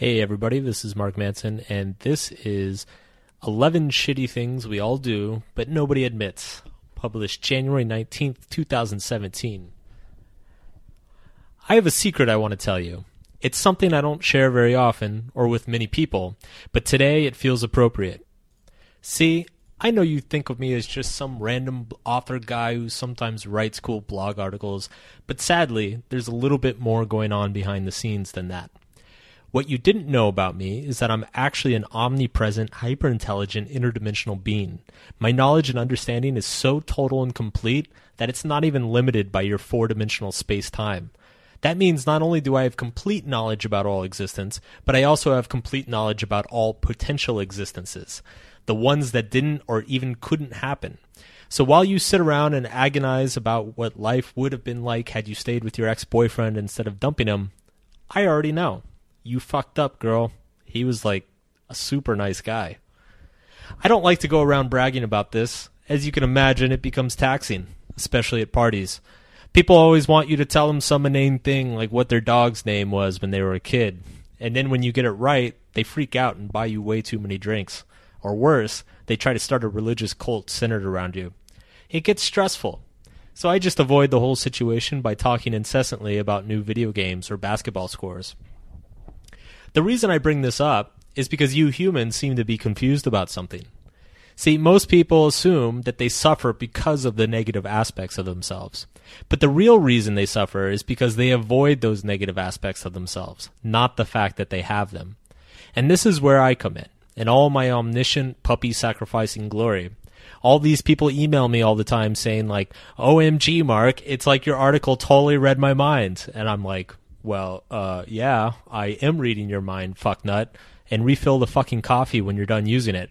Hey, everybody, this is Mark Manson, and this is 11 Shitty Things We All Do, But Nobody Admits, published January 19th, 2017. I have a secret I want to tell you. It's something I don't share very often, or with many people, but today it feels appropriate. See, I know you think of me as just some random author guy who sometimes writes cool blog articles, but sadly, there's a little bit more going on behind the scenes than that. What you didn't know about me is that I'm actually an omnipresent, hyper intelligent, interdimensional being. My knowledge and understanding is so total and complete that it's not even limited by your four dimensional space time. That means not only do I have complete knowledge about all existence, but I also have complete knowledge about all potential existences the ones that didn't or even couldn't happen. So while you sit around and agonize about what life would have been like had you stayed with your ex boyfriend instead of dumping him, I already know. You fucked up, girl. He was like a super nice guy. I don't like to go around bragging about this. As you can imagine, it becomes taxing, especially at parties. People always want you to tell them some inane thing like what their dog's name was when they were a kid. And then when you get it right, they freak out and buy you way too many drinks. Or worse, they try to start a religious cult centered around you. It gets stressful. So I just avoid the whole situation by talking incessantly about new video games or basketball scores. The reason I bring this up is because you humans seem to be confused about something. See, most people assume that they suffer because of the negative aspects of themselves. But the real reason they suffer is because they avoid those negative aspects of themselves, not the fact that they have them. And this is where I come in in all my omniscient puppy sacrificing glory. All these people email me all the time saying like, "OMG, Mark, it's like your article totally read my mind." And I'm like, "Well, uh, yeah, I am reading your mind, fucknut, and refill the fucking coffee when you're done using it."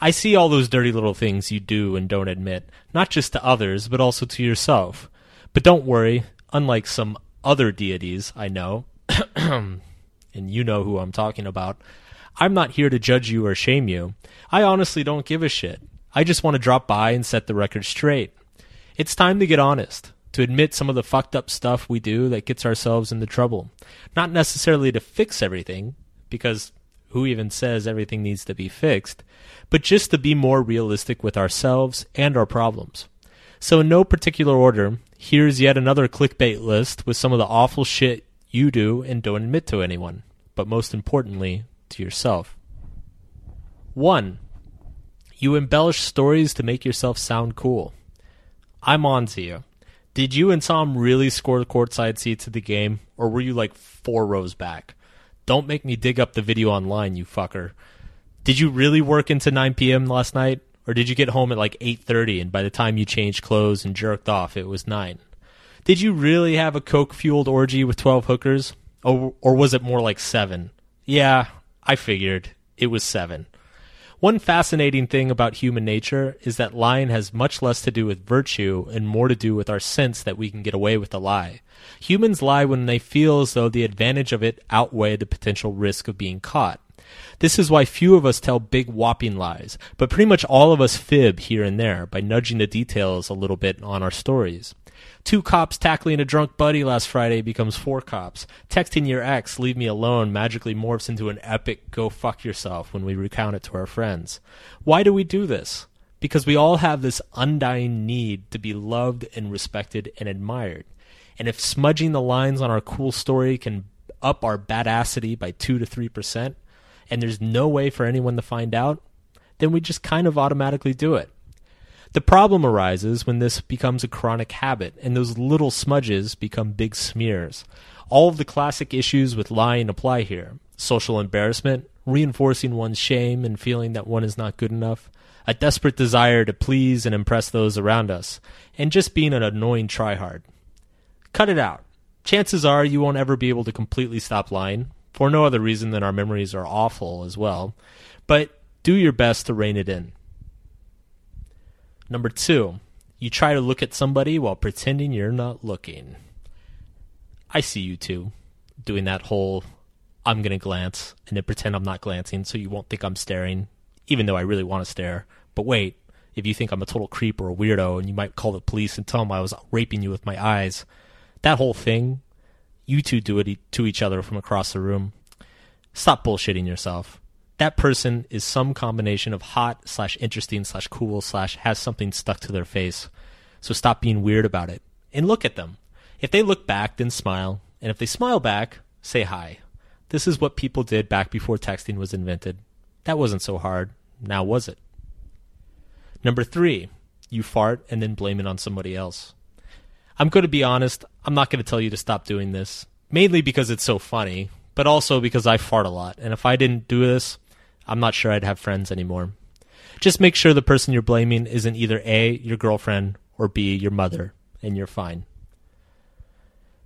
I see all those dirty little things you do and don't admit, not just to others, but also to yourself. But don't worry, unlike some other deities I know, and you know who I'm talking about, I'm not here to judge you or shame you. I honestly don't give a shit. I just want to drop by and set the record straight. It's time to get honest, to admit some of the fucked up stuff we do that gets ourselves into trouble. Not necessarily to fix everything, because who even says everything needs to be fixed, but just to be more realistic with ourselves and our problems. So, in no particular order, here's yet another clickbait list with some of the awful shit you do and don't admit to anyone, but most importantly, to yourself. 1. You embellish stories to make yourself sound cool. I'm on to you. Did you and Tom really score the courtside seats of the game, or were you like four rows back? Don't make me dig up the video online, you fucker. Did you really work into 9 p.m. last night, or did you get home at like 8:30 and by the time you changed clothes and jerked off it was 9? Did you really have a coke-fueled orgy with 12 hookers, or or was it more like 7? Yeah, I figured it was seven. One fascinating thing about human nature is that lying has much less to do with virtue and more to do with our sense that we can get away with a lie. Humans lie when they feel as though the advantage of it outweigh the potential risk of being caught. This is why few of us tell big whopping lies, but pretty much all of us fib here and there by nudging the details a little bit on our stories. Two cops tackling a drunk buddy last Friday becomes four cops. Texting your ex, leave me alone, magically morphs into an epic go fuck yourself when we recount it to our friends. Why do we do this? Because we all have this undying need to be loved and respected and admired. And if smudging the lines on our cool story can up our badassity by 2 to 3%, and there's no way for anyone to find out, then we just kind of automatically do it. The problem arises when this becomes a chronic habit and those little smudges become big smears. All of the classic issues with lying apply here social embarrassment, reinforcing one's shame and feeling that one is not good enough, a desperate desire to please and impress those around us, and just being an annoying tryhard. Cut it out. Chances are you won't ever be able to completely stop lying, for no other reason than our memories are awful as well, but do your best to rein it in. Number two, you try to look at somebody while pretending you're not looking. I see you two doing that whole I'm going to glance and then pretend I'm not glancing so you won't think I'm staring, even though I really want to stare. But wait, if you think I'm a total creep or a weirdo and you might call the police and tell them I was raping you with my eyes, that whole thing, you two do it to each other from across the room. Stop bullshitting yourself. That person is some combination of hot slash interesting slash cool slash has something stuck to their face. So stop being weird about it and look at them. If they look back, then smile. And if they smile back, say hi. This is what people did back before texting was invented. That wasn't so hard. Now was it? Number three, you fart and then blame it on somebody else. I'm going to be honest, I'm not going to tell you to stop doing this. Mainly because it's so funny, but also because I fart a lot. And if I didn't do this, I'm not sure I'd have friends anymore. Just make sure the person you're blaming isn't either A, your girlfriend, or B, your mother, and you're fine.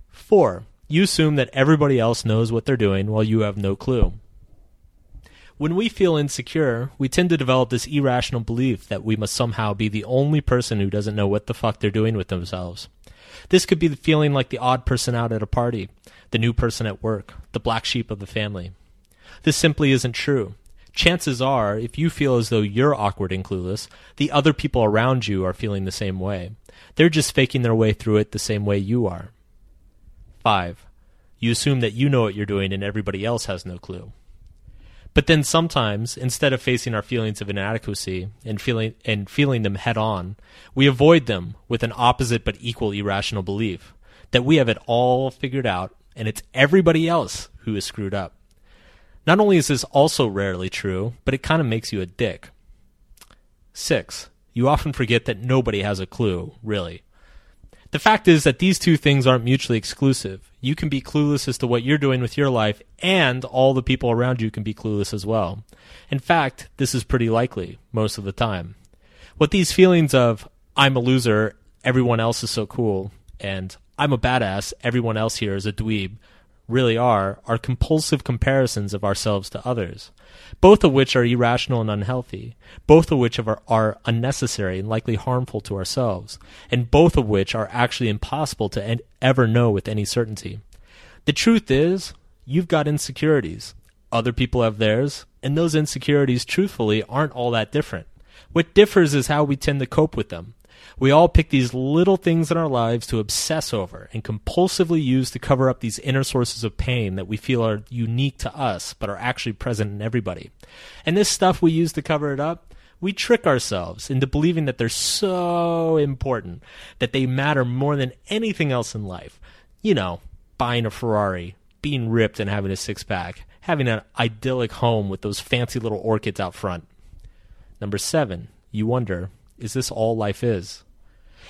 Four, you assume that everybody else knows what they're doing while you have no clue. When we feel insecure, we tend to develop this irrational belief that we must somehow be the only person who doesn't know what the fuck they're doing with themselves. This could be the feeling like the odd person out at a party, the new person at work, the black sheep of the family. This simply isn't true. Chances are, if you feel as though you're awkward and clueless, the other people around you are feeling the same way. They're just faking their way through it the same way you are. 5. You assume that you know what you're doing and everybody else has no clue. But then sometimes, instead of facing our feelings of inadequacy and feeling and feeling them head on, we avoid them with an opposite but equal irrational belief that we have it all figured out and it's everybody else who is screwed up. Not only is this also rarely true, but it kind of makes you a dick. 6. You often forget that nobody has a clue, really. The fact is that these two things aren't mutually exclusive. You can be clueless as to what you're doing with your life, and all the people around you can be clueless as well. In fact, this is pretty likely most of the time. What these feelings of, I'm a loser, everyone else is so cool, and I'm a badass, everyone else here is a dweeb, really are, are compulsive comparisons of ourselves to others, both of which are irrational and unhealthy, both of which are, are unnecessary and likely harmful to ourselves, and both of which are actually impossible to en- ever know with any certainty. The truth is, you've got insecurities. Other people have theirs, and those insecurities, truthfully, aren't all that different. What differs is how we tend to cope with them. We all pick these little things in our lives to obsess over and compulsively use to cover up these inner sources of pain that we feel are unique to us but are actually present in everybody. And this stuff we use to cover it up, we trick ourselves into believing that they're so important, that they matter more than anything else in life. You know, buying a Ferrari, being ripped and having a six pack, having an idyllic home with those fancy little orchids out front. Number seven, you wonder is this all life is?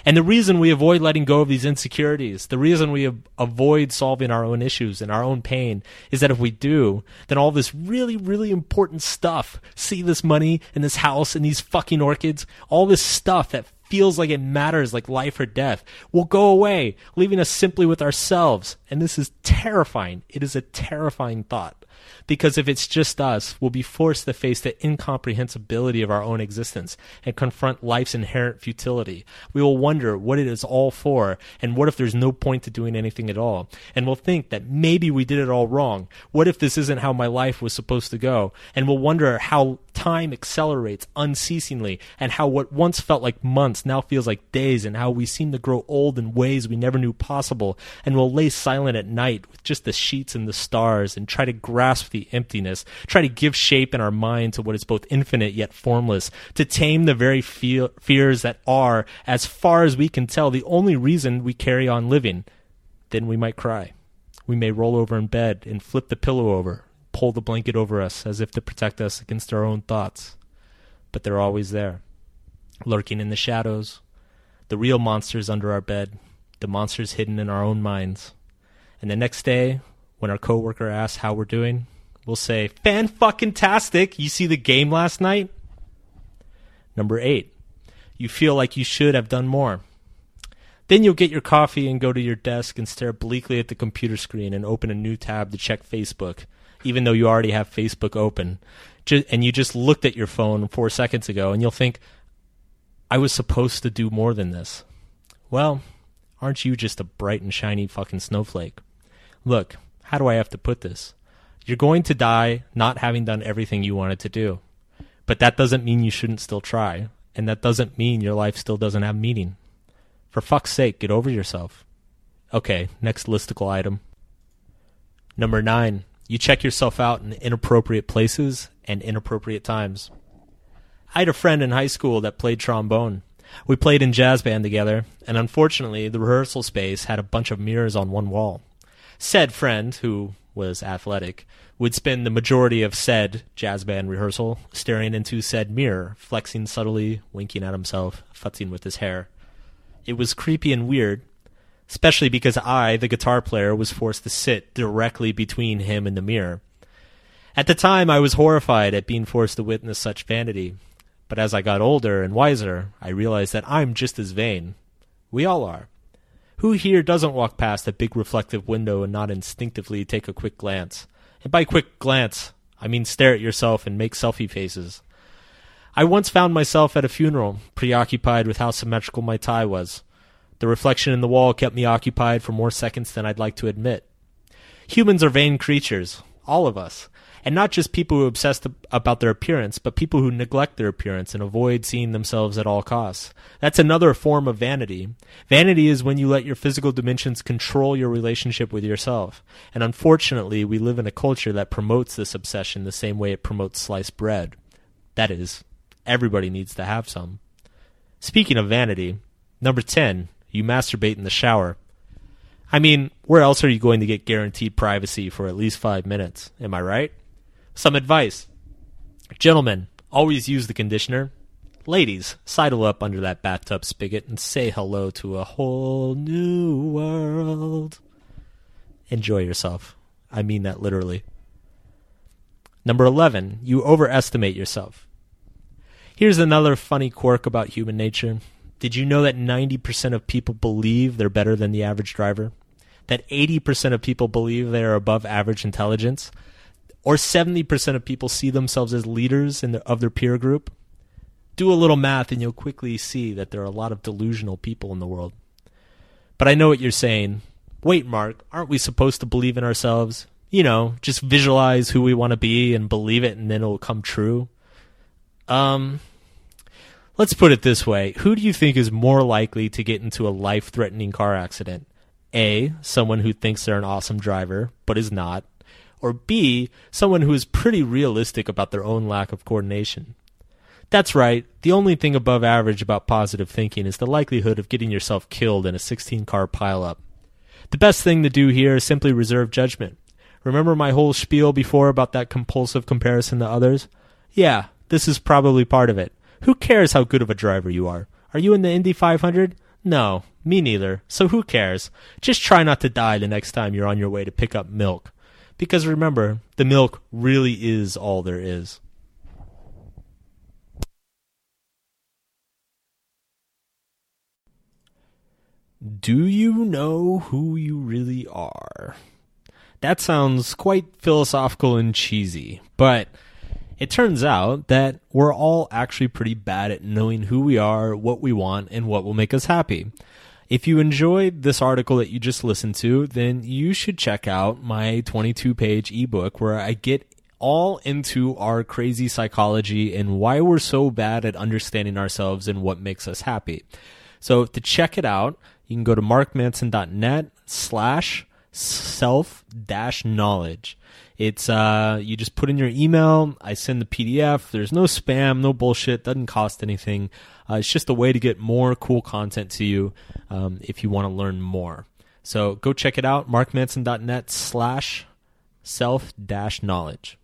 And the reason we avoid letting go of these insecurities, the reason we avoid solving our own issues and our own pain is that if we do, then all this really, really important stuff, see this money and this house and these fucking orchids, all this stuff that feels like it matters like life or death will go away, leaving us simply with ourselves. And this is terrifying. It is a terrifying thought because if it's just us, we'll be forced to face the incomprehensibility of our own existence and confront life's inherent futility. We will wonder what it is all for, and what if there's no point to doing anything at all? And we'll think that maybe we did it all wrong. What if this isn't how my life was supposed to go? And we'll wonder how time accelerates unceasingly, and how what once felt like months now feels like days, and how we seem to grow old in ways we never knew possible. And we'll lay silent at night with just the sheets and the stars and try to grasp the emptiness, try to give shape in our mind to what is both infinite yet formless, to tame the very fe- fears that are, as far as we can tell, the only reason we carry on living. Then we might cry. We may roll over in bed and flip the pillow over, pull the blanket over us as if to protect us against our own thoughts. But they're always there, lurking in the shadows, the real monsters under our bed, the monsters hidden in our own minds. And the next day, when our coworker asks how we're doing, we'll say, "Fan fucking tastic! You see the game last night?" Number eight, you feel like you should have done more. Then you'll get your coffee and go to your desk and stare bleakly at the computer screen and open a new tab to check Facebook, even though you already have Facebook open. And you just looked at your phone four seconds ago and you'll think, I was supposed to do more than this. Well, aren't you just a bright and shiny fucking snowflake? Look, how do I have to put this? You're going to die not having done everything you wanted to do. But that doesn't mean you shouldn't still try. And that doesn't mean your life still doesn't have meaning. For fuck's sake, get over yourself. Okay, next listicle item. Number nine, You check yourself out in inappropriate places and inappropriate times. I had a friend in high school that played trombone. We played in jazz band together, and unfortunately, the rehearsal space had a bunch of mirrors on one wall. Said friend, who was athletic, would spend the majority of said jazz band rehearsal staring into said mirror, flexing subtly, winking at himself, futzing with his hair. It was creepy and weird, especially because I, the guitar player, was forced to sit directly between him and the mirror. At the time, I was horrified at being forced to witness such vanity, but as I got older and wiser, I realized that I'm just as vain. We all are. Who here doesn't walk past a big reflective window and not instinctively take a quick glance? And by quick glance, I mean stare at yourself and make selfie faces. I once found myself at a funeral, preoccupied with how symmetrical my tie was. The reflection in the wall kept me occupied for more seconds than I'd like to admit. Humans are vain creatures, all of us and not just people who obsess about their appearance, but people who neglect their appearance and avoid seeing themselves at all costs. That's another form of vanity. Vanity is when you let your physical dimensions control your relationship with yourself. And unfortunately, we live in a culture that promotes this obsession the same way it promotes sliced bread. That is, everybody needs to have some. Speaking of vanity, number 10, you masturbate in the shower. I mean, where else are you going to get guaranteed privacy for at least five minutes? Am I right? Some advice. Gentlemen, always use the conditioner. Ladies, sidle up under that bathtub spigot and say hello to a whole new world. Enjoy yourself. I mean that literally. Number 11, you overestimate yourself. Here's another funny quirk about human nature. Did you know that 90% of people believe they're better than the average driver? That 80% of people believe they are above average intelligence? or 70% of people see themselves as leaders in the, of their peer group, do a little math and you'll quickly see that there are a lot of delusional people in the world. But I know what you're saying. Wait, Mark, aren't we supposed to believe in ourselves? You know, just visualize who we want to be and believe it and then it'll come true. Um let's put it this way. Who do you think is more likely to get into a life-threatening car accident? A, someone who thinks they're an awesome driver but is not or B, someone who is pretty realistic about their own lack of coordination. That's right, the only thing above average about positive thinking is the likelihood of getting yourself killed in a 16 car pileup. The best thing to do here is simply reserve judgment. Remember my whole spiel before about that compulsive comparison to others? Yeah, this is probably part of it. Who cares how good of a driver you are? Are you in the Indy 500? No, me neither. So who cares? Just try not to die the next time you're on your way to pick up milk. Because remember, the milk really is all there is. Do you know who you really are? That sounds quite philosophical and cheesy, but it turns out that we're all actually pretty bad at knowing who we are, what we want, and what will make us happy. If you enjoyed this article that you just listened to, then you should check out my 22 page ebook where I get all into our crazy psychology and why we're so bad at understanding ourselves and what makes us happy. So to check it out, you can go to markmanson.net slash self dash knowledge. It's uh you just put in your email, I send the PDF. There's no spam, no bullshit, doesn't cost anything. Uh, it's just a way to get more cool content to you um, if you want to learn more. So go check it out, markmanson.net slash self dash knowledge.